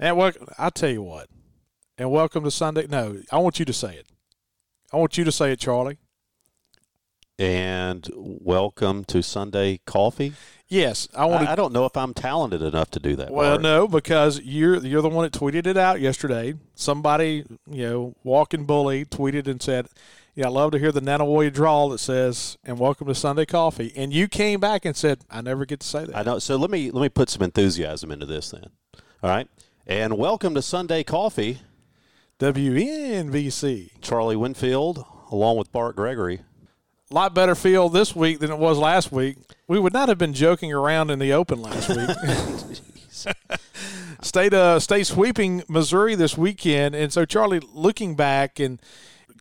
And what I tell you what, and welcome to Sunday. No, I want you to say it. I want you to say it, Charlie. And welcome to Sunday Coffee. Yes, I want. I, I don't know if I'm talented enough to do that. Well, Bart. no, because you're you're the one that tweeted it out yesterday. Somebody, you know, walking bully tweeted and said, "Yeah, I love to hear the Nanih Waiya drawl that says and welcome to Sunday Coffee." And you came back and said, "I never get to say that." I know. So let me let me put some enthusiasm into this then. All right. And welcome to Sunday Coffee. WNVC. Charlie Winfield, along with Bart Gregory. A lot better field this week than it was last week. We would not have been joking around in the open last week. state uh, state sweeping Missouri this weekend, and so Charlie, looking back and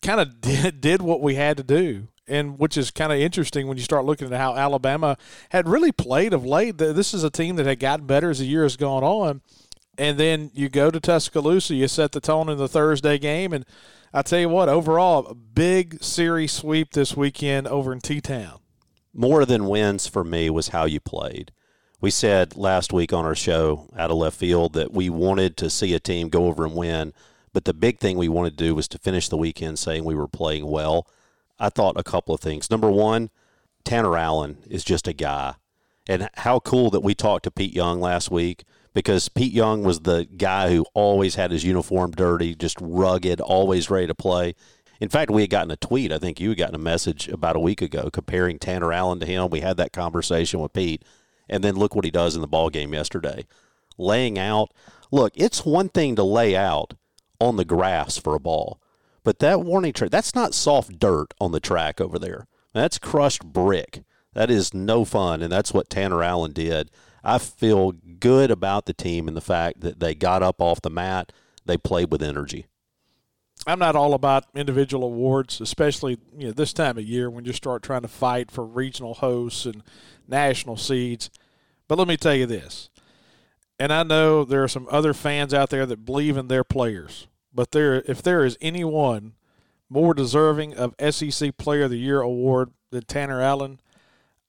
kind of did, did what we had to do, and which is kind of interesting when you start looking at how Alabama had really played of late. This is a team that had gotten better as the year has gone on, and then you go to Tuscaloosa, you set the tone in the Thursday game, and I tell you what, overall, a big series sweep this weekend over in T Town. More than wins for me was how you played. We said last week on our show out of left field that we wanted to see a team go over and win, but the big thing we wanted to do was to finish the weekend saying we were playing well. I thought a couple of things. Number one, Tanner Allen is just a guy. And how cool that we talked to Pete Young last week because Pete Young was the guy who always had his uniform dirty, just rugged, always ready to play. In fact, we had gotten a tweet. I think you had gotten a message about a week ago comparing Tanner Allen to him. We had that conversation with Pete, and then look what he does in the ball game yesterday, laying out. Look, it's one thing to lay out on the grass for a ball, but that warning track that's not soft dirt on the track over there. That's crushed brick. That is no fun, and that's what Tanner Allen did. I feel good about the team and the fact that they got up off the mat, they played with energy. I'm not all about individual awards, especially you know this time of year when you start trying to fight for regional hosts and national seeds. But let me tell you this, and I know there are some other fans out there that believe in their players, but there, if there is anyone more deserving of SEC Player of the Year award than Tanner Allen,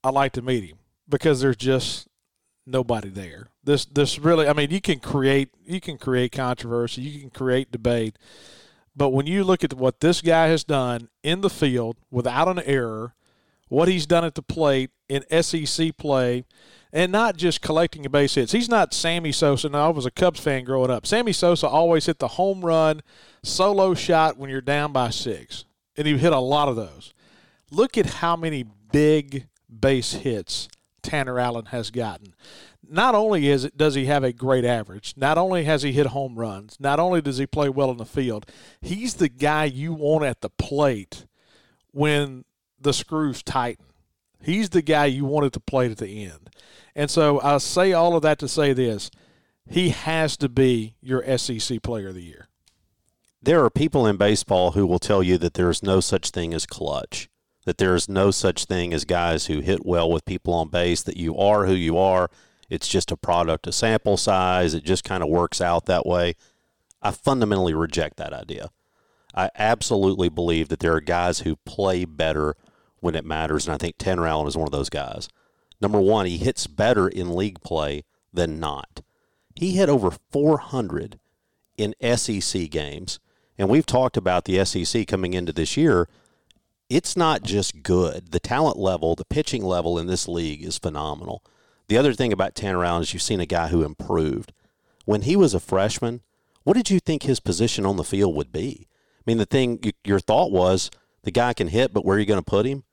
I'd like to meet him because there's just nobody there. This this really I mean you can create you can create controversy, you can create debate. But when you look at what this guy has done in the field without an error, what he's done at the plate in SEC play, and not just collecting base hits. He's not Sammy Sosa. Now, I was a Cubs fan growing up. Sammy Sosa always hit the home run solo shot when you're down by six, and he hit a lot of those. Look at how many big base hits Tanner Allen has gotten. Not only is it does he have a great average, not only has he hit home runs, not only does he play well in the field, he's the guy you want at the plate when the screws tighten. He's the guy you want at the plate at the end. And so I say all of that to say this. He has to be your SEC player of the year. There are people in baseball who will tell you that there's no such thing as clutch that there is no such thing as guys who hit well with people on base, that you are who you are. It's just a product of sample size. It just kind of works out that way. I fundamentally reject that idea. I absolutely believe that there are guys who play better when it matters, and I think Tanner Allen is one of those guys. Number one, he hits better in league play than not. He hit over 400 in SEC games, and we've talked about the SEC coming into this year – it's not just good. The talent level, the pitching level in this league is phenomenal. The other thing about Tanner Allen is you've seen a guy who improved. When he was a freshman, what did you think his position on the field would be? I mean, the thing your thought was the guy can hit, but where are you going to put him?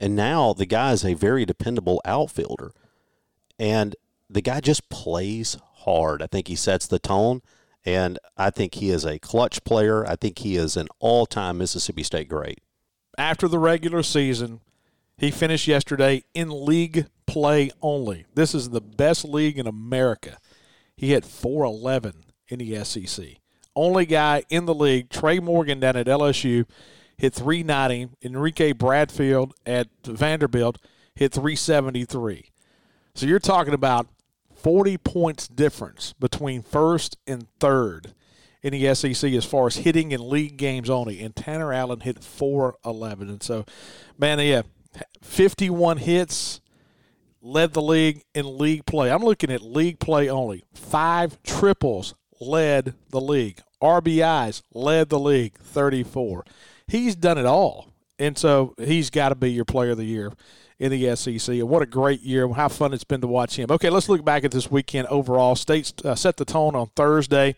And now the guy is a very dependable outfielder. And the guy just plays hard. I think he sets the tone. And I think he is a clutch player. I think he is an all time Mississippi State great after the regular season. He finished yesterday in league play only. This is the best league in America. He had 411 in the SEC. Only guy in the league, Trey Morgan down at LSU, hit 390. Enrique Bradfield at Vanderbilt hit 373. So you're talking about 40 points difference between first and third in the SEC as far as hitting in league games only. And Tanner Allen hit 411. And so, man, yeah, 51 hits, led the league in league play. I'm looking at league play only. Five triples led the league. RBIs led the league, 34. He's done it all. And so he's got to be your player of the year in the SEC. And what a great year. How fun it's been to watch him. Okay, let's look back at this weekend overall. States uh, set the tone on Thursday.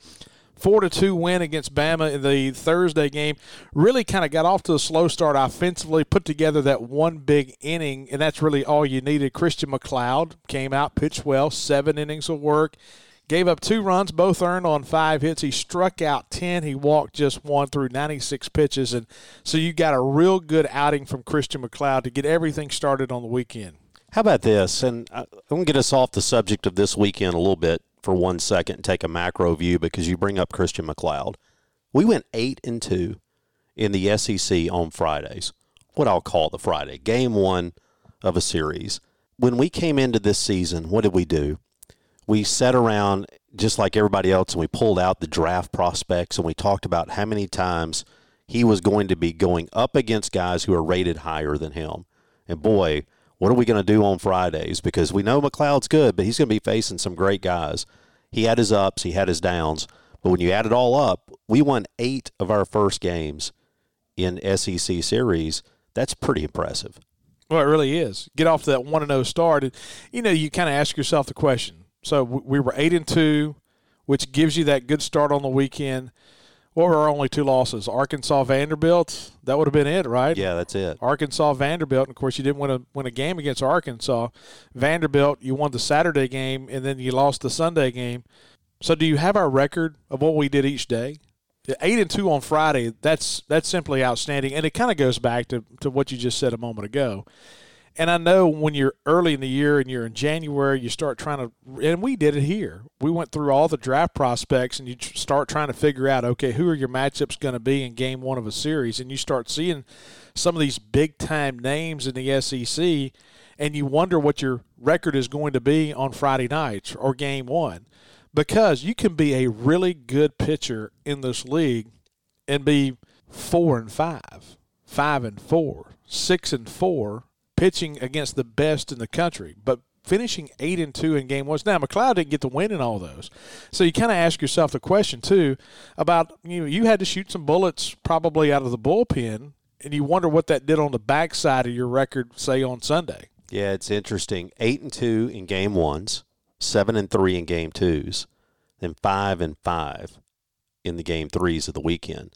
Four to two win against Bama in the Thursday game. Really kind of got off to a slow start offensively. Put together that one big inning, and that's really all you needed. Christian McLeod came out, pitched well, seven innings of work. Gave up two runs, both earned on five hits. He struck out 10. He walked just one through 96 pitches. And so you got a real good outing from Christian McLeod to get everything started on the weekend. How about this? And I'm going to get us off the subject of this weekend a little bit for one second and take a macro view because you bring up Christian McLeod. We went 8 and 2 in the SEC on Fridays, what I'll call the Friday, game one of a series. When we came into this season, what did we do? we sat around just like everybody else and we pulled out the draft prospects and we talked about how many times he was going to be going up against guys who are rated higher than him. And boy, what are we going to do on Fridays? Because we know McLeod's good, but he's going to be facing some great guys. He had his ups, he had his downs. But when you add it all up, we won eight of our first games in SEC series. That's pretty impressive. Well, it really is. Get off that 1 0 start. And, you know, you kind of ask yourself the question so we were eight and two, which gives you that good start on the weekend. What were our only two losses? Arkansas Vanderbilt. That would have been it, right? Yeah, that's it. Arkansas Vanderbilt. And of course, you didn't win a win a game against Arkansas. Vanderbilt, you won the Saturday game, and then you lost the Sunday game. So, do you have our record of what we did each day? Eight and two on Friday. That's that's simply outstanding, and it kind of goes back to to what you just said a moment ago and I know when you're early in the year and you're in January, you start trying to, and we did it here. We went through all the draft prospects and you start trying to figure out, okay, who are your matchups going to be in game one of a series? And you start seeing some of these big time names in the SEC, and you wonder what your record is going to be on Friday nights or game one. Because you can be a really good pitcher in this league and be four and five, five and four, six and four pitching against the best in the country, but finishing eight and two in game ones. Now McLeod didn't get the win in all those, so you kind of ask yourself the question too about you know you had to shoot some bullets probably out of the bullpen, and you wonder what that did on the backside of your record, say on Sunday. Yeah, it's interesting. Eight and two in game ones, seven and three in game twos, then five and five in the game threes of the weekend.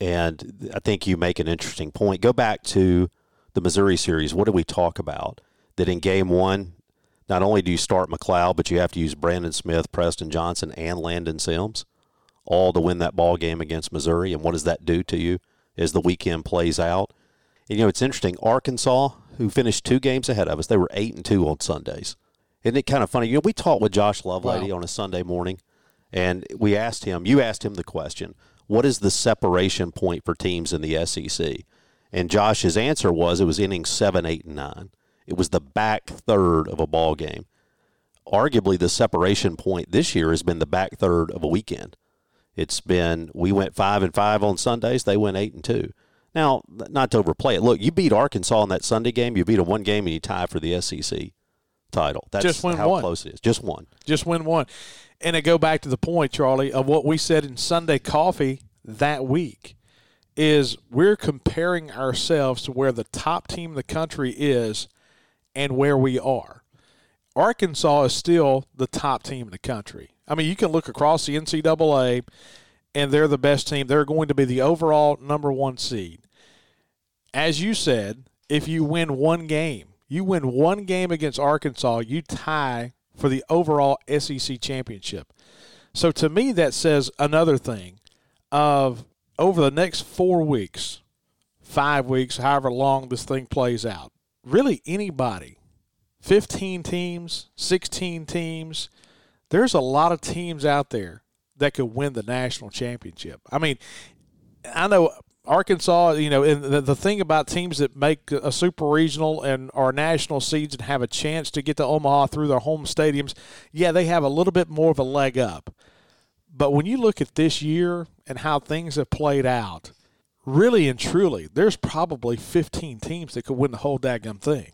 And I think you make an interesting point. Go back to the Missouri series, what did we talk about? That in game one, not only do you start McLeod, but you have to use Brandon Smith, Preston Johnson, and Landon Sims, all to win that ball game against Missouri. And what does that do to you as the weekend plays out? And, you know, it's interesting. Arkansas, who finished two games ahead of us, they were eight and two on Sundays. Isn't it kind of funny? You know, we talked with Josh Lovelady wow. on a Sunday morning, and we asked him. You asked him the question: What is the separation point for teams in the SEC? And Josh's answer was it was innings seven, eight, and nine. It was the back third of a ball game. Arguably, the separation point this year has been the back third of a weekend. It's been we went five and five on Sundays. They went eight and two. Now, not to overplay it. Look, you beat Arkansas in that Sunday game. You beat them one game and you tie for the SEC title. That's just win how one. close it is. Just one. Just win one. And to go back to the point, Charlie, of what we said in Sunday Coffee that week is we're comparing ourselves to where the top team in the country is and where we are. Arkansas is still the top team in the country. I mean, you can look across the NCAA, and they're the best team. They're going to be the overall number one seed. As you said, if you win one game, you win one game against Arkansas, you tie for the overall SEC championship. So to me, that says another thing of over the next four weeks, five weeks, however long this thing plays out, really anybody, 15 teams, 16 teams, there's a lot of teams out there that could win the national championship. I mean, I know Arkansas, you know, and the, the thing about teams that make a super regional and are national seeds and have a chance to get to Omaha through their home stadiums, yeah, they have a little bit more of a leg up. But when you look at this year and how things have played out, really and truly, there's probably 15 teams that could win the whole daggum thing.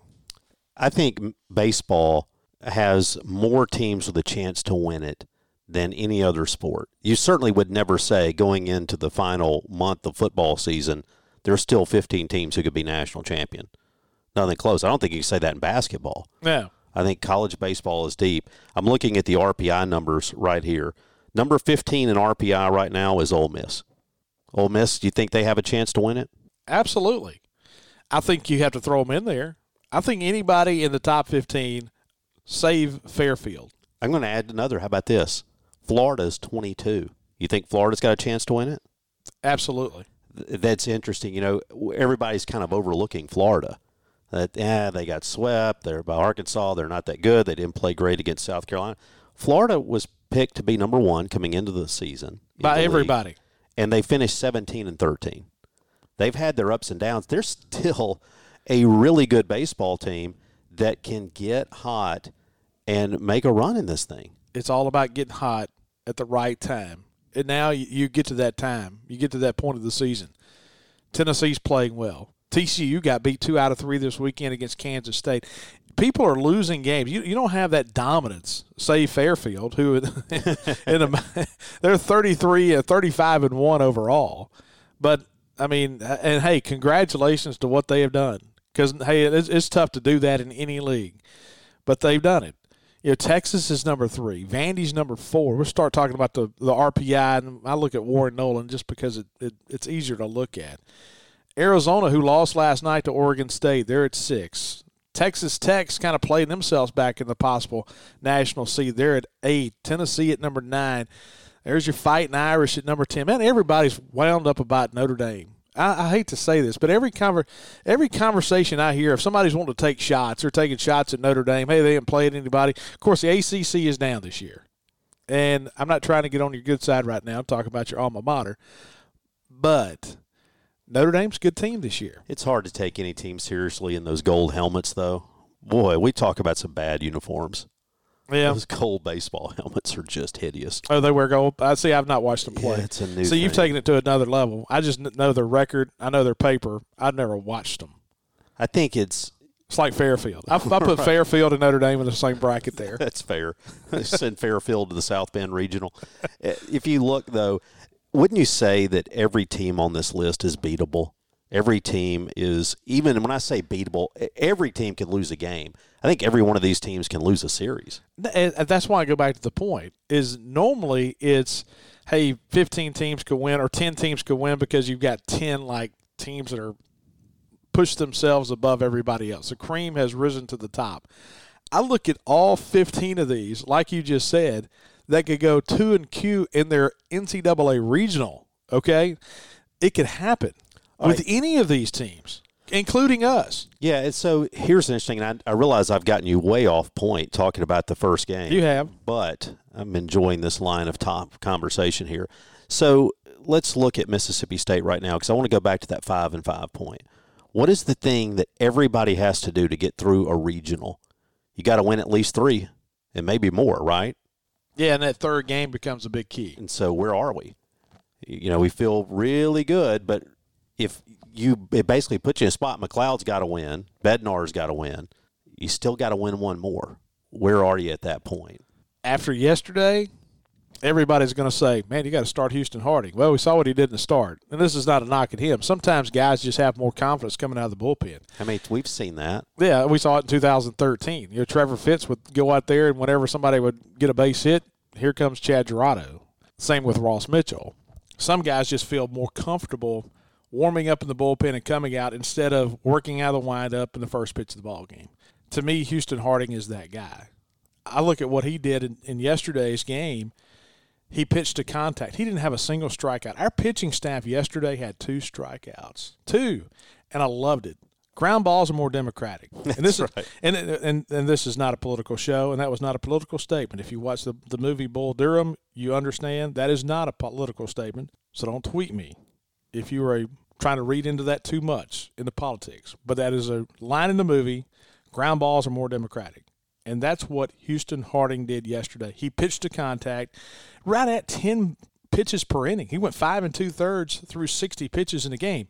I think baseball has more teams with a chance to win it than any other sport. You certainly would never say going into the final month of football season, there's still 15 teams who could be national champion. Nothing close. I don't think you can say that in basketball. Yeah. I think college baseball is deep. I'm looking at the RPI numbers right here. Number 15 in RPI right now is Ole Miss. Ole Miss, do you think they have a chance to win it? Absolutely. I think you have to throw them in there. I think anybody in the top 15, save Fairfield. I'm going to add another. How about this? Florida's 22. You think Florida's got a chance to win it? Absolutely. That's interesting. You know, everybody's kind of overlooking Florida. That yeah, they got swept. They're by Arkansas. They're not that good. They didn't play great against South Carolina. Florida was picked to be number one coming into the season by the everybody, league, and they finished 17 and 13. They've had their ups and downs. They're still a really good baseball team that can get hot and make a run in this thing. It's all about getting hot at the right time. And now you get to that time. You get to that point of the season. Tennessee's playing well. TCU got beat two out of three this weekend against Kansas State. People are losing games. You, you don't have that dominance. Say Fairfield, who in they're 33 and 35 and one overall. But I mean, uh, and hey, congratulations to what they have done. Because hey, it's, it's tough to do that in any league, but they've done it. You know, Texas is number three. Vandy's number four. We'll start talking about the, the RPI, and I look at Warren Nolan just because it, it, it's easier to look at. Arizona, who lost last night to Oregon State, they're at six. Texas Tech's kind of playing themselves back in the possible national seed. They're at eight. Tennessee at number nine. There's your fighting Irish at number ten. Man, everybody's wound up about Notre Dame. I, I, hate to say this, but every conver- every conversation I hear, if somebody's wanting to take shots, they're taking shots at Notre Dame. Hey, they haven't played anybody. Of course, the ACC is down this year, and I'm not trying to get on your good side right now. Talking about your alma mater, but Notre Dame's a good team this year. It's hard to take any team seriously in those gold helmets, though. Boy, we talk about some bad uniforms. Yeah, those gold baseball helmets are just hideous. Oh, they wear gold. I see. I've not watched them play. Yeah, it's a new. So thing. you've taken it to another level. I just know their record. I know their paper. I've never watched them. I think it's it's like Fairfield. I, I put right. Fairfield and Notre Dame in the same bracket there. That's fair. Send Fairfield to the South Bend Regional. Eh, if you look though, wouldn't you say that every team on this list is beatable? Every team is even when I say beatable, every team can lose a game. I think every one of these teams can lose a series. That's why I go back to the point is normally it's hey, 15 teams could win or 10 teams could win because you've got 10 like teams that are push themselves above everybody else. The cream has risen to the top. I look at all 15 of these, like you just said, that could go 2 and Q in their NCAA regional, okay? It could happen with right. any of these teams, including us. Yeah, and so here's an interesting. I, I realize I've gotten you way off point talking about the first game. You have, but I'm enjoying this line of top conversation here. So let's look at Mississippi State right now because I want to go back to that five and five point. What is the thing that everybody has to do to get through a regional? You got to win at least three, and maybe more, right? Yeah, and that third game becomes a big key. And so, where are we? You know, we feel really good, but if you it basically puts you in a spot, McLeod's got to win, Bednar's got to win. You still got to win one more. Where are you at that point? After yesterday, everybody's going to say, "Man, you got to start Houston Harding." Well, we saw what he did in the start, and this is not a knock at him. Sometimes guys just have more confidence coming out of the bullpen. I mean, we've seen that. Yeah, we saw it in 2013. You know, Trevor Fitts would go out there, and whenever somebody would get a base hit, here comes Chad Girodo. Same with Ross Mitchell. Some guys just feel more comfortable warming up in the bullpen and coming out instead of working out of the windup in the first pitch of the ball game. To me, Houston Harding is that guy. I look at what he did in, in yesterday's game. He pitched to contact. He didn't have a single strikeout. Our pitching staff yesterday had two strikeouts, two, and I loved it. Ground balls are more democratic, and this is and, and and this is not a political show, and that was not a political statement. If you watch the the movie Bull Durham, you understand that is not a political statement. So don't tweet me if you are trying to read into that too much into politics. But that is a line in the movie. Ground balls are more democratic. And that's what Houston Harding did yesterday. He pitched to contact right at 10 pitches per inning. He went five and two thirds through 60 pitches in a game.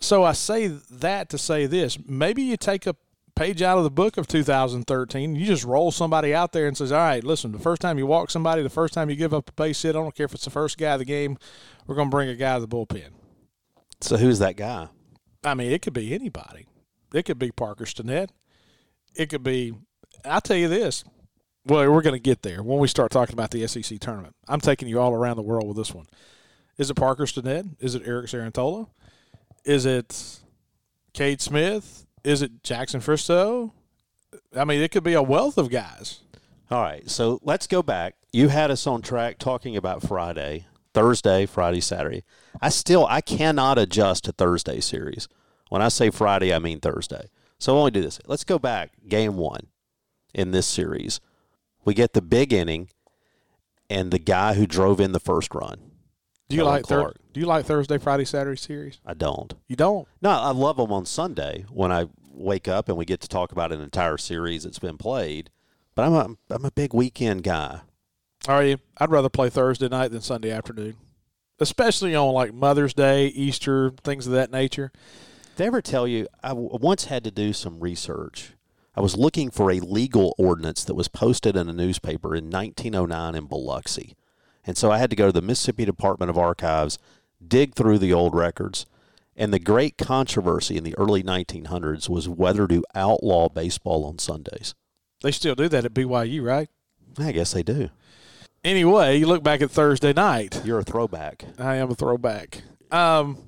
So I say that to say this maybe you take a page out of the book of 2013. You just roll somebody out there and says, "All right, listen. The first time you walk somebody, the first time you give up a base hit, I don't care if it's the first guy of the game. We're going to bring a guy to the bullpen." So who's that guy? I mean, it could be anybody. It could be Parker Stinnett. It could be. I'll tell you this. Well, we're going to get there when we start talking about the SEC tournament. I'm taking you all around the world with this one. Is it Parker Stinnett? Is it Eric Cerantola? Is it Cade Smith? Is it Jackson Fristoe? I mean, it could be a wealth of guys. All right, so let's go back. You had us on track talking about Friday, Thursday, Friday, Saturday. I still I cannot adjust to Thursday series. When I say Friday, I mean Thursday. So I only do this. Let's go back. Game one in this series, we get the big inning, and the guy who drove in the first run. Do you like thir- Do you like Thursday, Friday, Saturday series? I don't. You don't. No, I love them on Sunday when I wake up and we get to talk about an entire series that's been played. But I'm a I'm a big weekend guy. Are you? I'd rather play Thursday night than Sunday afternoon, especially on like Mother's Day, Easter, things of that nature. Did they ever tell you? I w- once had to do some research. I was looking for a legal ordinance that was posted in a newspaper in 1909 in Biloxi. And so I had to go to the Mississippi Department of Archives, dig through the old records. And the great controversy in the early 1900s was whether to outlaw baseball on Sundays. They still do that at BYU, right? I guess they do. Anyway, you look back at Thursday night. You're a throwback. I am a throwback. Um,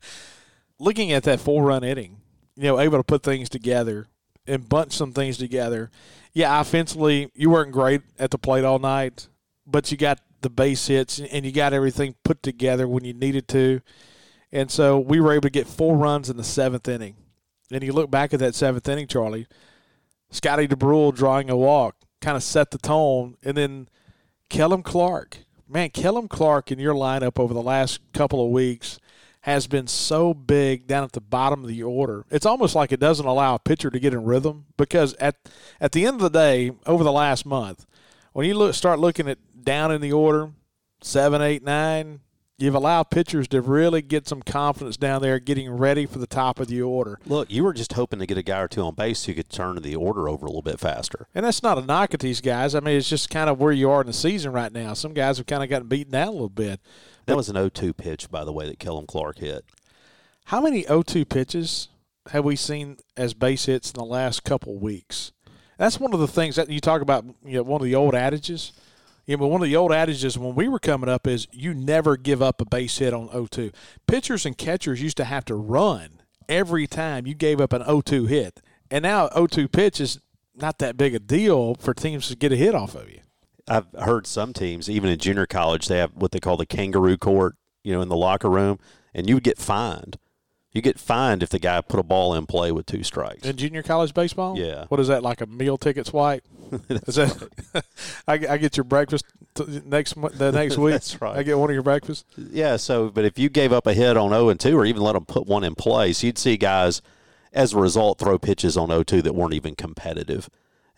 looking at that full run inning, you know, able to put things together and bunch some things together. Yeah, offensively, you weren't great at the plate all night, but you got the base hits and you got everything put together when you needed to. And so we were able to get four runs in the seventh inning. And you look back at that seventh inning, Charlie, Scotty Dubrule drawing a walk kind of set the tone. And then Kellum Clark, man, Kellum Clark in your lineup over the last couple of weeks has been so big down at the bottom of the order. It's almost like it doesn't allow a pitcher to get in rhythm because at at the end of the day, over the last month, when you look start looking at down in the order, seven, eight, nine, you've allowed pitchers to really get some confidence down there, getting ready for the top of the order. Look, you were just hoping to get a guy or two on base who could turn the order over a little bit faster. And that's not a knock at these guys. I mean, it's just kind of where you are in the season right now. Some guys have kind of gotten beaten down a little bit. That was an 0-2 pitch, by the way, that Kellum Clark hit. How many 0-2 pitches have we seen as base hits in the last couple weeks? That's one of the things that you talk about. You know, one of the old adages. Yeah, but one of the old adages when we were coming up is you never give up a base hit on 0-2. Pitchers and catchers used to have to run every time you gave up an 0-2 hit, and now 0-2 pitch is not that big a deal for teams to get a hit off of you. I've heard some teams, even in junior college, they have what they call the kangaroo court, you know, in the locker room, and you would get fined. You get fined if the guy put a ball in play with two strikes. In junior college baseball? Yeah. What is that, like a meal ticket swipe? is that, I, I get your breakfast t- next the next week. That's right. I get one of your breakfasts. Yeah, so but if you gave up a hit on 0 and 2 or even let them put one in place, you'd see guys as a result throw pitches on 0-2 that weren't even competitive.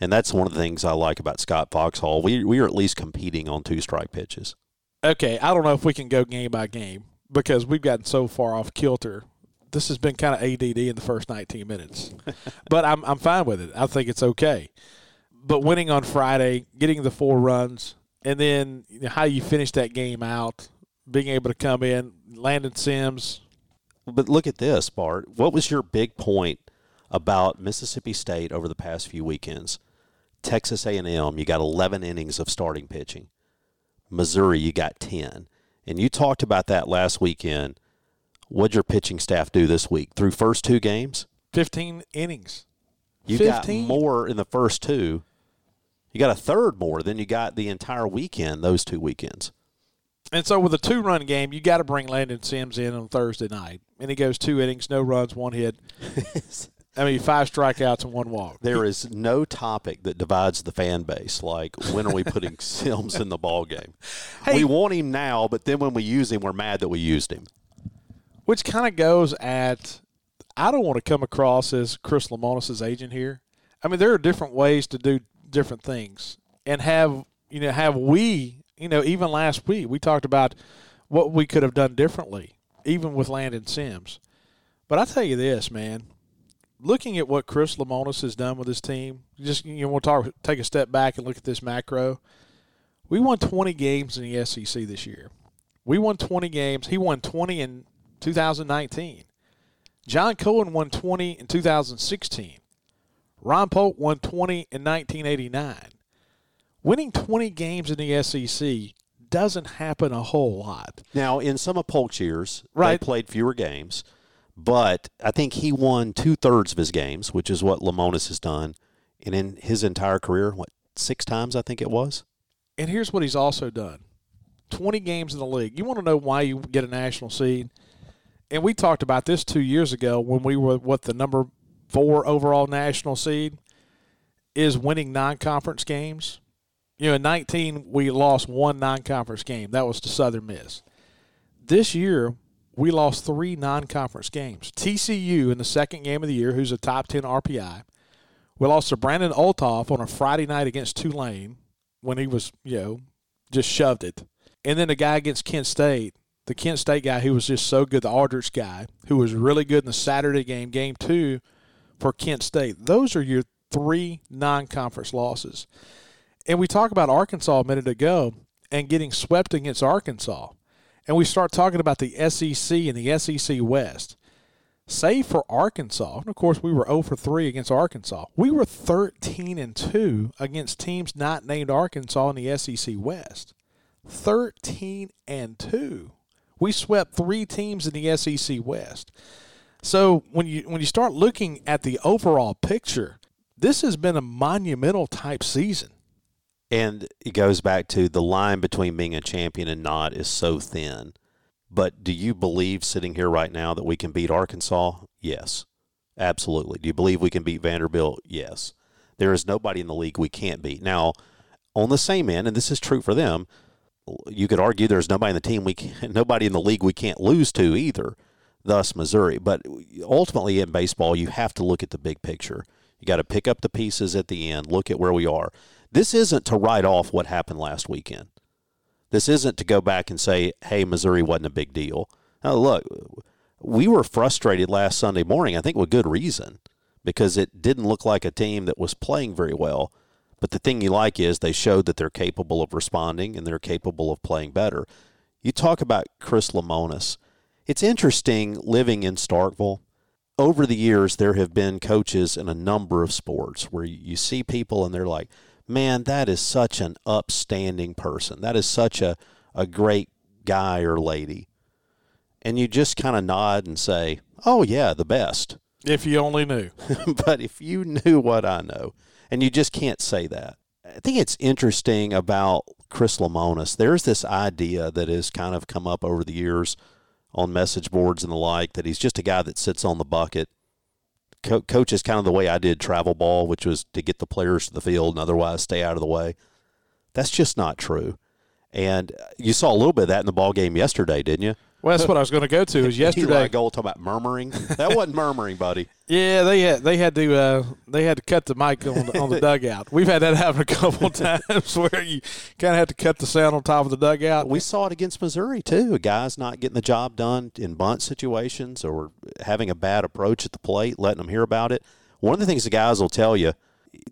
And that's one of the things I like about Scott Foxhall. We we are at least competing on two strike pitches. Okay, I don't know if we can go game by game because we've gotten so far off kilter. This has been kind of ADD in the first 19 minutes, but I'm I'm fine with it. I think it's okay. But winning on Friday, getting the four runs, and then you know, how you finish that game out, being able to come in, Landon Sims, But look at this, Bart. What was your big point about Mississippi State over the past few weekends? Texas A&M, you got 11 innings of starting pitching. Missouri, you got 10. And you talked about that last weekend. What'd your pitching staff do this week? Through first two games, 15 innings. you got more in the first two. You got a third more than you got the entire weekend, those two weekends. And so with a two run game, you got to bring Landon Sims in on Thursday night. And he goes two innings, no runs, one hit. I mean, five strikeouts and one walk. There is no topic that divides the fan base like when are we putting Sims in the ball game? Hey- we want him now, but then when we use him, we're mad that we used him. Which kind of goes at I don't want to come across as Chris Lemonis' agent here. I mean, there are different ways to do different things. And have you know, have we, you know, even last week we talked about what we could have done differently, even with Landon Sims. But I tell you this, man, looking at what Chris Lemonis has done with his team, just you know, we'll talk, take a step back and look at this macro. We won 20 games in the SEC this year. We won 20 games. He won 20 in 2019. John Cohen won 20 in 2016. Ron Polk won 20 in 1989. Winning 20 games in the SEC doesn't happen a whole lot. Now, in some of Polk's years, Right. they played fewer games, but I think he won two thirds of his games, which is what Lemonis has done. And in his entire career, what, six times I think it was? And here's what he's also done 20 games in the league. You want to know why you get a national seed? And we talked about this two years ago when we were what the number four overall national seed is winning non conference games. You know, in 19, we lost one non conference game. That was to Southern Miss. This year, we lost three non conference games. TCU in the second game of the year, who's a top 10 RPI. We lost to Braden Olthoff on a Friday night against Tulane when he was, you know, just shoved it. And then the guy against Kent State, the Kent State guy who was just so good, the Aldrich guy, who was really good in the Saturday game, game two for Kent State. Those are your three non conference losses. And we talked about Arkansas a minute ago and getting swept against Arkansas. And we start talking about the SEC and the SEC West. Save for Arkansas, and of course we were 0 for 3 against Arkansas. We were 13 and 2 against teams not named Arkansas in the SEC West. 13 and 2. We swept three teams in the SEC West. So when you when you start looking at the overall picture, this has been a monumental type season. And it goes back to the line between being a champion and not is so thin. But do you believe sitting here right now that we can beat Arkansas? Yes. Absolutely. Do you believe we can beat Vanderbilt? Yes. There is nobody in the league we can't beat. Now, on the same end, and this is true for them, you could argue there's nobody in the team we can, nobody in the league we can't lose to either. Thus, Missouri. But ultimately, in baseball, you have to look at the big picture. You got to pick up the pieces at the end. Look at where we are. This isn't to write off what happened last weekend. This isn't to go back and say, "Hey, Missouri wasn't a big deal." Now, look, we were frustrated last Sunday morning. I think with good reason, because it didn't look like a team that was playing very well. But the thing you like is they showed that they're capable of responding and they're capable of playing better. You talk about Chris Lemonis. It's interesting living in Starkville. Over the years, there have been coaches in a number of sports where you see people and they're like, man, that is such an upstanding person. That is such a, a great guy or lady. And you just kind of nod and say, oh, yeah, the best. If you only knew. but if you knew what I know, and you just can't say that. I think it's interesting about Chris Lemonis. There's this idea that has kind of come up over the years on message boards and the like that he's just a guy that sits on the bucket. Co- coach is kind of the way I did travel ball, which was to get the players to the field and otherwise stay out of the way. That's just not true. And uh, you saw a little bit of that in the ball game yesterday, didn't you? Well, that's what I was going to go to. Is yesterday? Gold talking about murmuring. That wasn't murmuring, buddy. Yeah, they had they had to uh, they had to cut the mic on the, on the dugout. We've had that happen a couple of times where you kind of have to cut the sound on top of the dugout. We saw it against Missouri too. A guy's not getting the job done in bunt situations or having a bad approach at the plate, letting them hear about it. One of the things the guys will tell you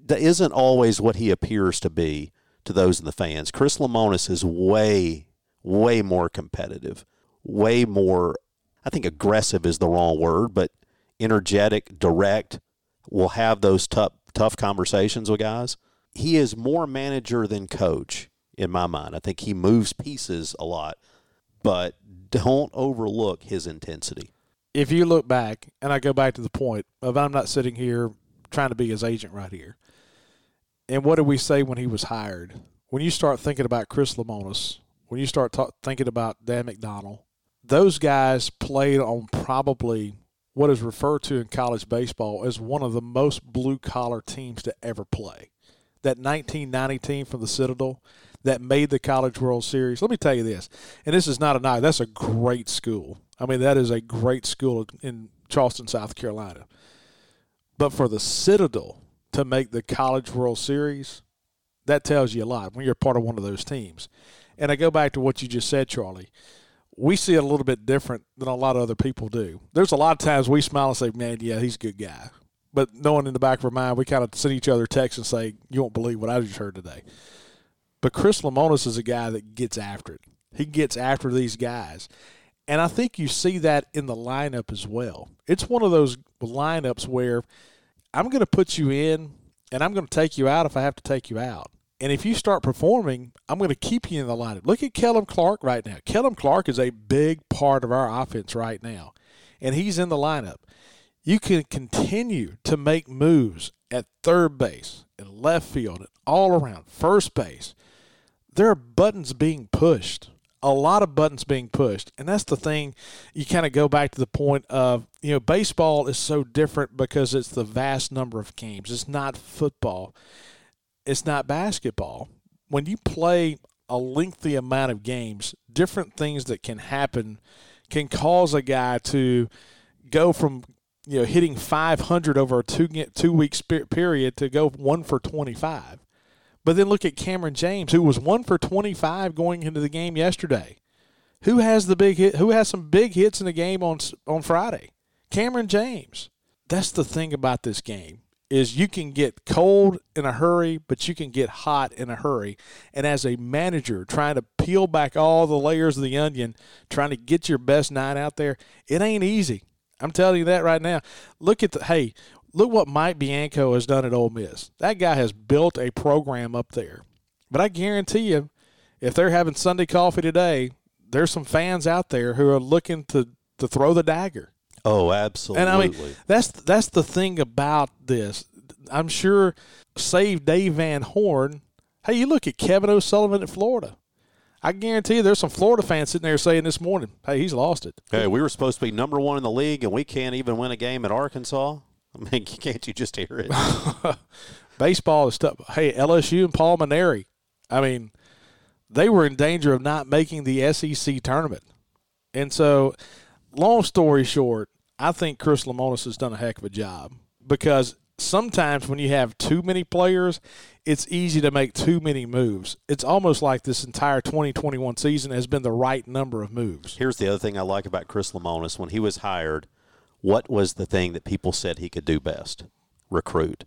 that isn't always what he appears to be to those in the fans. Chris Lemonis is way, way more competitive, way more. I think aggressive is the wrong word, but energetic, direct. Will have those tough, tough conversations with guys. He is more manager than coach in my mind. I think he moves pieces a lot, but don't overlook his intensity. if you look back, and I go back to the point of I'm not sitting here trying to be his agent right here. And what did we say when he was hired? When you start thinking about Chris Lemonis, when you start ta- thinking about Dan McDonnell, those guys played on probably what is referred to in college baseball as one of the most blue collar teams to ever play. That 1990 team from the Citadel that made the College World Series. Let me tell you this, and this is not a knock. That's a great school. I mean, that is a great school in Charleston, South Carolina. But for the Citadel to make the College World Series, that tells you a lot when you're part of one of those teams. And I go back to what you just said, Charlie. We see it a little bit different than a lot of other people do. There's a lot of times we smile and say, man, yeah, he's a good guy. but knowing in the back of our mind, we kind of send each other texts and say, "You won't believe what I just heard today." But Chris Lemonis is a guy that gets after it. He gets after these guys. And I think you see that in the lineup as well. It's one of those lineups where I'm going to put you in and I'm going to take you out if I have to take you out. And if you start performing, I'm going to keep you in the lineup. Look at Kellum Clark right now. Kellum Clark is a big part of our offense right now, and he's in the lineup. You can continue to make moves at third base, and left field, and all around first base. There are buttons being pushed a lot of buttons being pushed. And that's the thing. You kind of go back to the point of, you know, baseball is so different because it's the vast number of games. It's not football, it's not basketball. When you play a lengthy amount of games, different things that can happen can cause a guy to go from you know hitting 500 over a two two week period to go one for 25 but then look at Cameron James, who was one for 25 going into the game yesterday. Who has the big hit? Who has some big hits in the game on on Friday? Cameron James. That's the thing about this game is you can get cold in a hurry, but you can get hot in a hurry. And as a manager trying to peel back all the layers of the onion, trying to get your best nine out there, it ain't easy. I'm telling you that right now. Look at the hey, look what Mike Bianco has done at Ole Miss. That guy has built a program up there. But I guarantee you, if they're having Sunday coffee today, there's some fans out there who are looking to, to throw the dagger. Oh, absolutely. And I mean, that's that's the thing about this. I'm sure, save Dave Van Horn. Hey, you look at Kevin O'Sullivan at Florida. I guarantee you there's some Florida fans sitting there saying this morning, hey, he's lost it. Hey, we were supposed to be number one in the league, and we can't even win a game at Arkansas. I mean, can't you just hear it? Baseball is tough. Hey, LSU and Paul Mainieri. I mean, they were in danger of not making the SEC tournament. And so, long story short, I think Chris Lemonis has done a heck of a job because sometimes when you have too many players, it's easy to make too many moves. It's almost like this entire 2021 season has been the right number of moves. Here's the other thing I like about Chris Lemonis. When he was hired – what was the thing that people said he could do best? Recruit.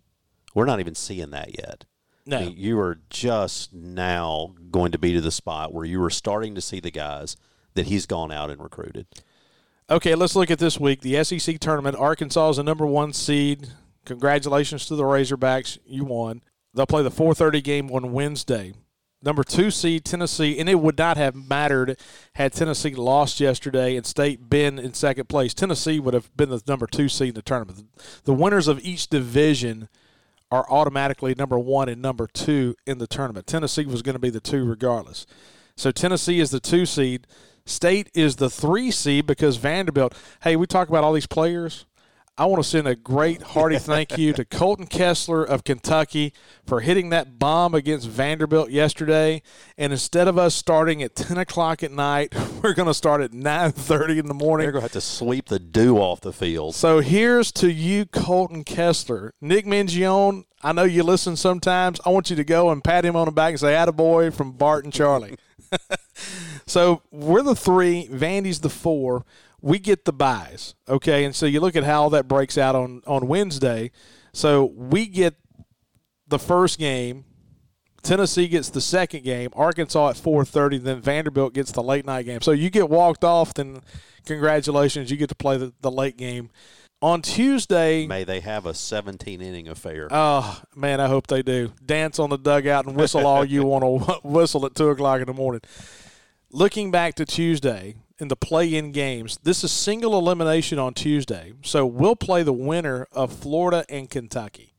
We're not even seeing that yet. No. I mean, you are just now going to be to the spot where you are starting to see the guys that he's gone out and recruited. Okay, let's look at this week. The SEC tournament. Arkansas is the number one seed. Congratulations to the Razorbacks. You won. They'll play the 4:30 game on Wednesday number two seed Tennessee, and it would not have mattered had Tennessee lost yesterday and State been in second place. Tennessee would have been the number two seed in the tournament. The winners of each division are automatically number one and number two in the tournament. Tennessee was going to be the two regardless. So Tennessee is the two seed. State is the three seed because Vanderbilt. Hey, we talk about all these players. I want to send a great hearty thank you to Coltyn Kessler of Kentucky for hitting that bomb against Vanderbilt yesterday. And instead of us starting at 10 o'clock at night, we're going to start at 9.30 in the morning. They're going to have to sweep the dew off the field. So here's to you, Coltyn Kessler. Nick Mingione, I know you listen sometimes. I want you to go and pat him on the back and say, attaboy from Bart and Charlie. so we're the three, Vandy's the four we get the buys. Okay, and so you look at how that breaks out on on Wednesday. So we get the first game. Tennessee gets the second game. Arkansas at 4:30. Then Vanderbilt gets the late night game. So you get walked off. Then congratulations, you get to play the, the late game on Tuesday. May they have a 17 inning affair. Oh man, I hope they do. Dance on the dugout and whistle all you want to whistle at two o'clock in the morning. Looking back to Tuesday, in the play-in games. This is single elimination on Tuesday, so we'll play the winner of Florida and Kentucky.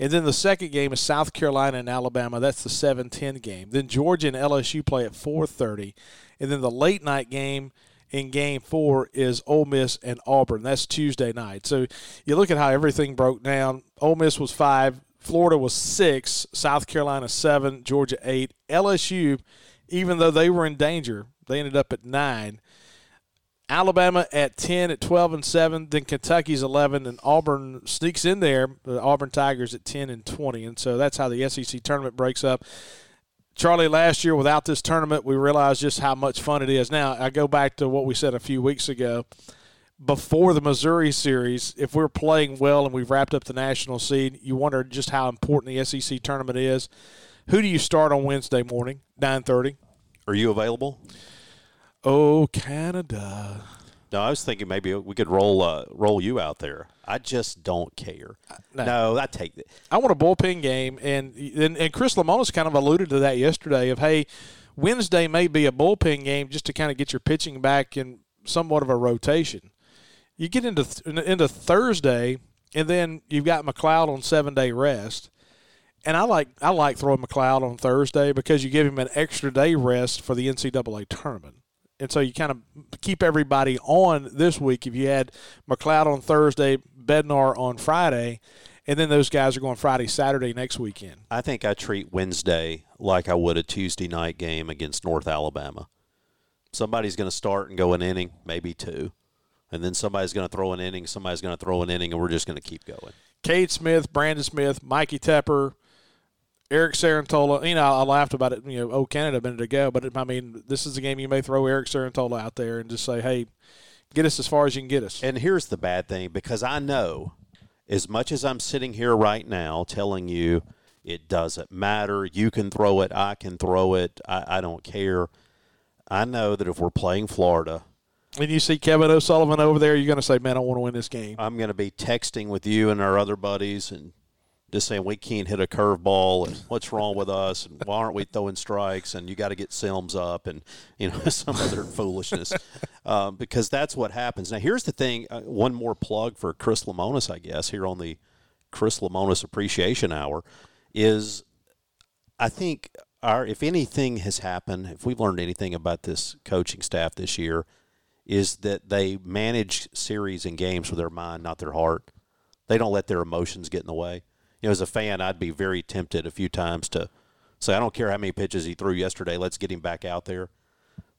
And then the second game is South Carolina and Alabama. That's the 7-10 game. Then Georgia and LSU play at 4:30, and then the late night game in Game Four is Ole Miss and Auburn. That's Tuesday night. So you look at how everything broke down. Ole Miss was five, Florida was six, South Carolina seven, Georgia eight, LSU. Even though they were in danger, they ended up at nine. Alabama at 10 at 12 and 7, then Kentucky's 11 and Auburn sneaks in there, the Auburn Tigers at 10 and 20. And so that's how the SEC tournament breaks up. Charlie, last year without this tournament, we realized just how much fun it is. Now, I go back to what we said a few weeks ago. before the Missouri series, if we're playing well and we've wrapped up the national seed, you wonder just how important the SEC tournament is. Who do you start on Wednesday morning, nine thirty? Are you available? Oh, Canada. No, I was thinking maybe we could roll uh, roll you out there. I just don't care. no. No, I take it. I want a bullpen game, and and, and Chris Lemonis kind of alluded to that yesterday. Of hey, Wednesday may be a bullpen game just to kind of get your pitching back in somewhat of a rotation. You get into into Thursday, and then you've got McLeod on seven day rest, and I like I like throwing McLeod on Thursday because you give him an extra day rest for the NCAA tournament. And so you kind of keep everybody on this week. If you had McLeod on Thursday, Bednar on Friday, and then those guys are going Friday, Saturday next weekend. I think I treat Wednesday like I would a Tuesday night game against North Alabama. Somebody's going to start and go an inning, maybe two. And then somebody's going to throw an inning, somebody's going to throw an inning, and we're just going to keep going. Cade Smith, Brandon Smith, Mikey Tepper, Eric Cerantola. You know, I laughed about it. You know, oh Canada a minute ago, but it, I mean, this is a game you may throw Eric Cerantola out there and just say, hey, get us as far as you can get us. And here's the bad thing because I know, as much as I'm sitting here right now telling you it doesn't matter, you can throw it, I can throw it, I, I don't care. I know that if we're playing Florida, and you see Kevin O'Sullivan over there, you're going to say, man, I want to win this game. I'm going to be texting with you and our other buddies and just saying we can't hit a curveball and what's wrong with us and why aren't we throwing strikes and you got to get Sims up and you know some other foolishness um, because that's what happens. Now here's the thing: uh, one more plug for Chris Lemonis, I guess, here on the Chris Lemonis Appreciation Hour is I think our if anything has happened, if we've learned anything about this coaching staff this year, is that they manage series and games with their mind, not their heart. They don't let their emotions get in the way you know, as a fan, I'd be very tempted a few times to say, I don't care how many pitches he threw yesterday, let's get him back out there.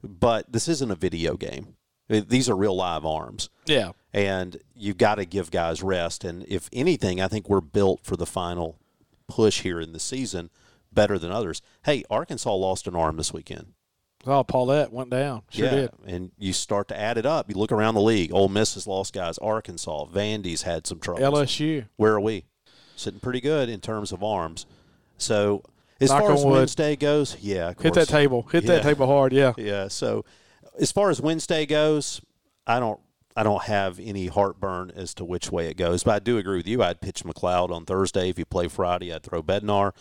But this isn't a video game. These are real live arms. Yeah. And you've got to give guys rest. And if anything, I think we're built for the final push here in the season better than others. Hey, Arkansas lost an arm this weekend. Oh, Pallette went down. Sure yeah, did. and you start to add it up. You look around the league. Ole Miss has lost guys. Arkansas, Vandy's had some trouble. LSU. Where are we? Sitting pretty good in terms of arms. So as Knock far as wood. Wednesday goes, yeah, Hit that table. Hit Yeah. that table hard. Yeah. Yeah. So as far as Wednesday goes, I don't I don't have any heartburn as to which way it goes. But I do agree with you. I'd pitch McLeod on Thursday. If you play Friday, I'd throw Bednar.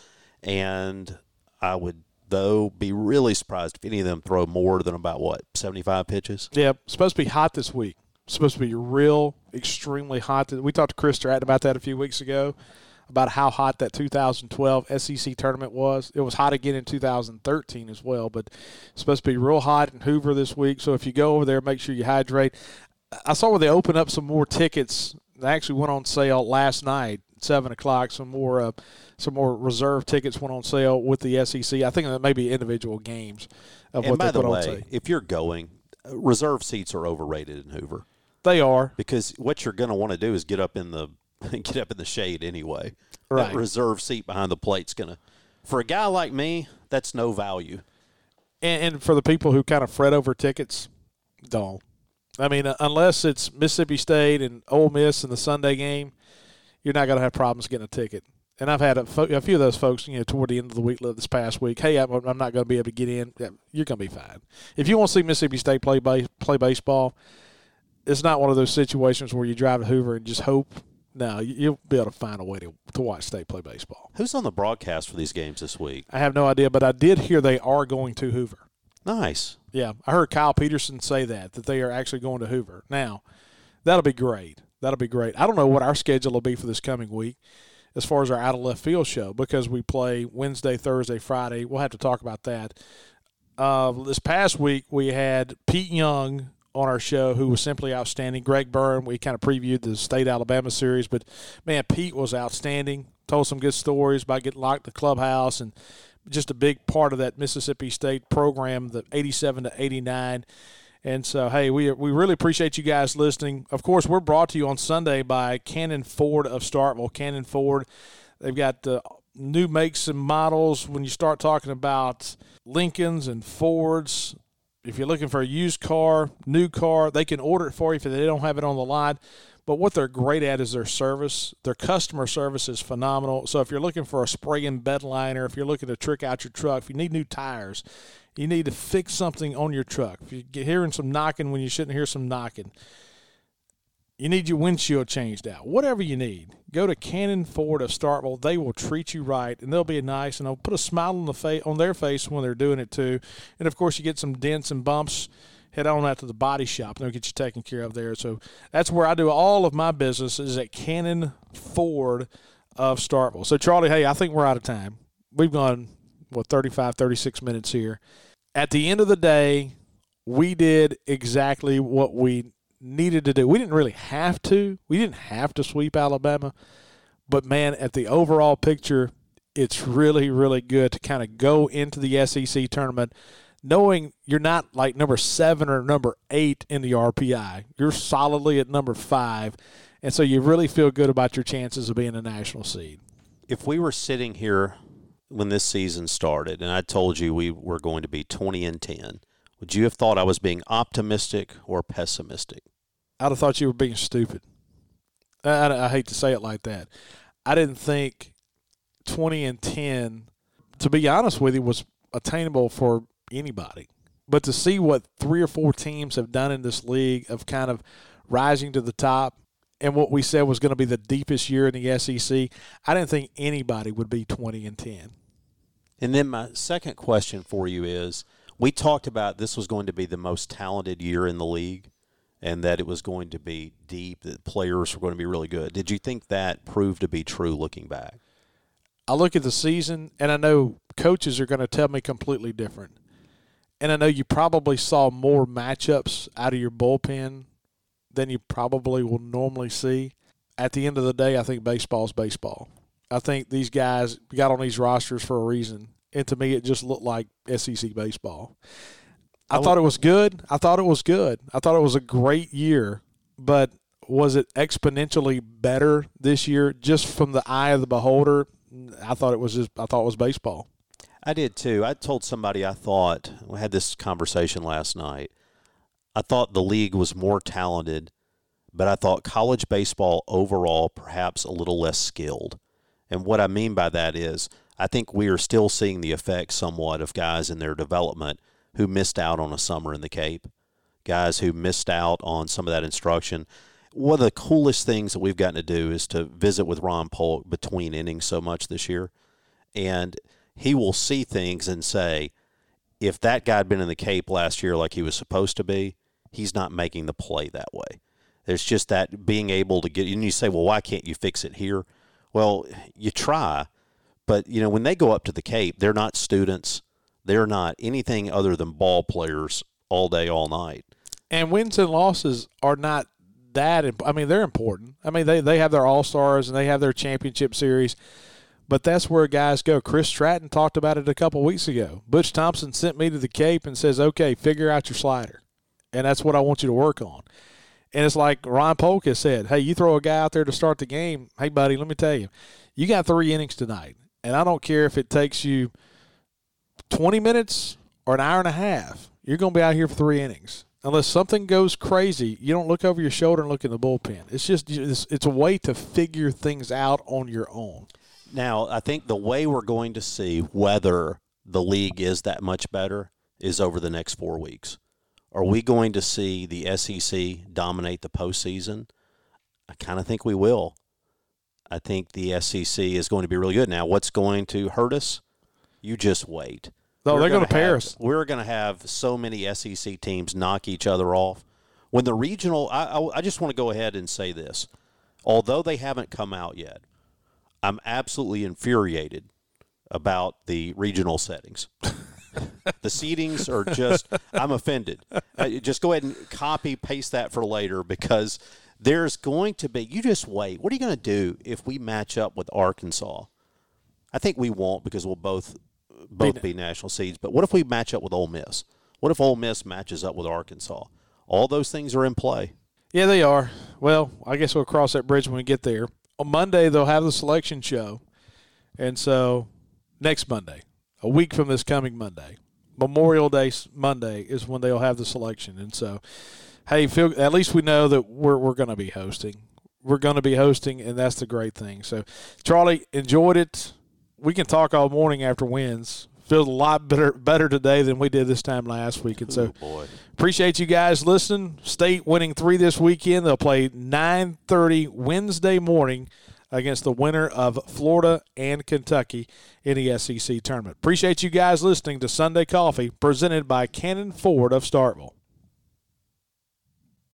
And I would though be really surprised if any of them throw more than about what, seventy five pitches? Yeah. Supposed to be hot this week. Supposed to be real, extremely hot. We talked to Chris Stratton about that a few weeks ago, about how hot that 2012 SEC tournament was. It was hot again in 2013 as well, but it's supposed to be real hot in Hoover this week. So if you go over there, make sure you hydrate. I saw where they opened up some more tickets. They actually went on sale last night, seven o'clock. Some more, uh, some more reserve tickets went on sale with the SEC. I think that may be individual games of And what by they the put on way, sale. if you're going, uh, reserve seats are overrated in Hoover. They are because what you're going to want to do is get up in the get up in the shade anyway. Right. That reserve seat behind the plate's going to for a guy like me, that's no value. and, and for the people who kind of fret over tickets, don't. I mean, uh, unless it's Mississippi State and Ole Miss in the Sunday game, you're not going to have problems getting a ticket. And I've had a, fo- a few of those folks, you know, toward the end of the week this past week. Hey, I'm, I'm not going to be able to get in. Yeah, You're going to be fine. If you want to see Mississippi State play play baseball, it's not one of those situations where you drive to Hoover and just hope. No, you- you'll be able to find a way to, to watch State play baseball. Who's on the broadcast for these games this week? I have no idea, but I did hear they are going to Hoover. Nice. Yeah, I heard Kyle Peterson say that that they are actually going to Hoover. Now, that'll be great. That'll be great. I don't know what our schedule will be for this coming week as far as our out of left field show because we play Wednesday, Thursday, Friday. We'll have to talk about that. Uh, this past week we had Pete Young on our show who was simply outstanding. Greg Byrne, we kind of previewed the state Alabama series, but man, Pete was outstanding. Told some good stories about getting locked the clubhouse and just a big part of that Mississippi State program, the 87 to 89. And so, hey, we, we really appreciate you guys listening. Of course, we're brought to you on Sunday by Cannon Ford of Starkville. Cannon Ford, they've got the new makes and models. When you start talking about Lincolns and Fords, if you're looking for a used car, new car, they can order it for you if they don't have it on the line. But what they're great at is their service. Their customer service is phenomenal. So if you're looking for a spray and bed liner, if you're looking to trick out your truck, if you need new tires, you need to fix something on your truck. If you're hearing some knocking when you shouldn't hear some knocking, you need your windshield changed out. Whatever you need, go to Cannon Ford of Starkville. They will treat you right, and they'll be nice, and they'll put a smile on the face on their face when they're doing it too. And of course, you get some dents and bumps. Head on out to the body shop, and they'll get you taken care of there. So that's where I do all of my business is at Cannon Ford of Starkville. So Charlie, hey, I think we're out of time. We've gone what 35, 36 minutes here. At the end of the day, we did exactly what we needed to do. We didn't really have to. We didn't have to sweep Alabama, but man, at the overall picture, it's really really good to kind of go into the SEC tournament knowing you're not like number 7 or number 8 in the RPI. You're solidly at number 5, and so you really feel good about your chances of being a national seed. If we were sitting here when this season started and I told you we were going to be 20 and 10, would you have thought I was being optimistic or pessimistic? I'd have thought you were being stupid. I, I, I hate to say it like that. I didn't think 20 and 10, to be honest with you, was attainable for anybody. But to see what three or four teams have done in this league of kind of rising to the top and what we said was going to be the deepest year in the SEC, I didn't think anybody would be 20 and 10. And then my second question for you is we talked about this was going to be the most talented year in the league and that it was going to be deep, that players were going to be really good. Did you think that proved to be true looking back? I look at the season, and I know coaches are going to tell me completely different. And I know you probably saw more matchups out of your bullpen than you probably will normally see. At the end of the day, I think baseball is baseball. I think these guys got on these rosters for a reason. And to me, it just looked like SEC baseball. I thought it was good. I thought it was good. I thought it was a great year, but was it exponentially better this year just from the eye of the beholder? I thought it was just I thought it was baseball. I did too. I told somebody I thought we had this conversation last night. I thought the league was more talented, but I thought college baseball overall perhaps a little less skilled. And what I mean by that is I think we are still seeing the effects somewhat of guys in their development who missed out on a summer in the Cape, guys who missed out on some of that instruction. One of the coolest things that we've gotten to do is to visit with Ron Polk between innings so much this year. And he will see things and say, if that guy had been in the Cape last year like he was supposed to be, he's not making the play that way. There's just that being able to get, and you say, well, why can't you fix it here? Well, you try, but you know when they go up to the Cape, they're not students they're not anything other than ball players all day, all night. And wins and losses are not that. Imp- I mean, they're important. I mean, they they have their all stars and they have their championship series, but that's where guys go. Chris Stratton talked about it a couple weeks ago. Butch Thompson sent me to the Cape and says, "Okay, figure out your slider," and that's what I want you to work on. And it's like Ron Polk has said, "Hey, you throw a guy out there to start the game. Hey, buddy, let me tell you, you got three innings tonight, and I don't care if it takes you." 20 minutes or an hour and a half, you're going to be out here for three innings. Unless something goes crazy, you don't look over your shoulder and look in the bullpen. It's just it's, it's a way to figure things out on your own. Now, I think the way we're going to see whether the league is that much better is over the next four weeks. Are we going to see the SEC dominate the postseason? I kind of think we will. I think the SEC is going to be really good. Now, what's going to hurt us? You just wait. No, they're going to Paris. We're going to have so many SEC teams knock each other off. When the regional, I, I, I just want to go ahead and say this. Although they haven't come out yet, I'm absolutely infuriated about the regional settings. the seedings are just, I'm offended. Uh, just go ahead and copy, paste that for later because there's going to be, you just wait. What are you going to do if we match up with Arkansas? I think we won't because we'll both both be national seeds. But what if we match up with Ole Miss? What if Ole Miss matches up with Arkansas? All those things are in play. Yeah, they are. Well, I guess we'll cross that bridge when we get there. On Monday, they'll have the selection show. And so next Monday, a week from this coming Monday, Memorial Day Monday is when they'll have the selection, and so hey, feel, at least we know that we're we're going to be hosting. We're going to be hosting, and that's the great thing. So, Charlie, enjoyed it. We can talk all morning after wins. Feels a lot better better today than we did this time last week, and so oh, boy. appreciate you guys listening. State winning three this weekend. They'll play nine thirty Wednesday morning against the winner of Florida and Kentucky in the SEC tournament. Appreciate you guys listening to Sunday Coffee presented by Cannon Ford of Starkville.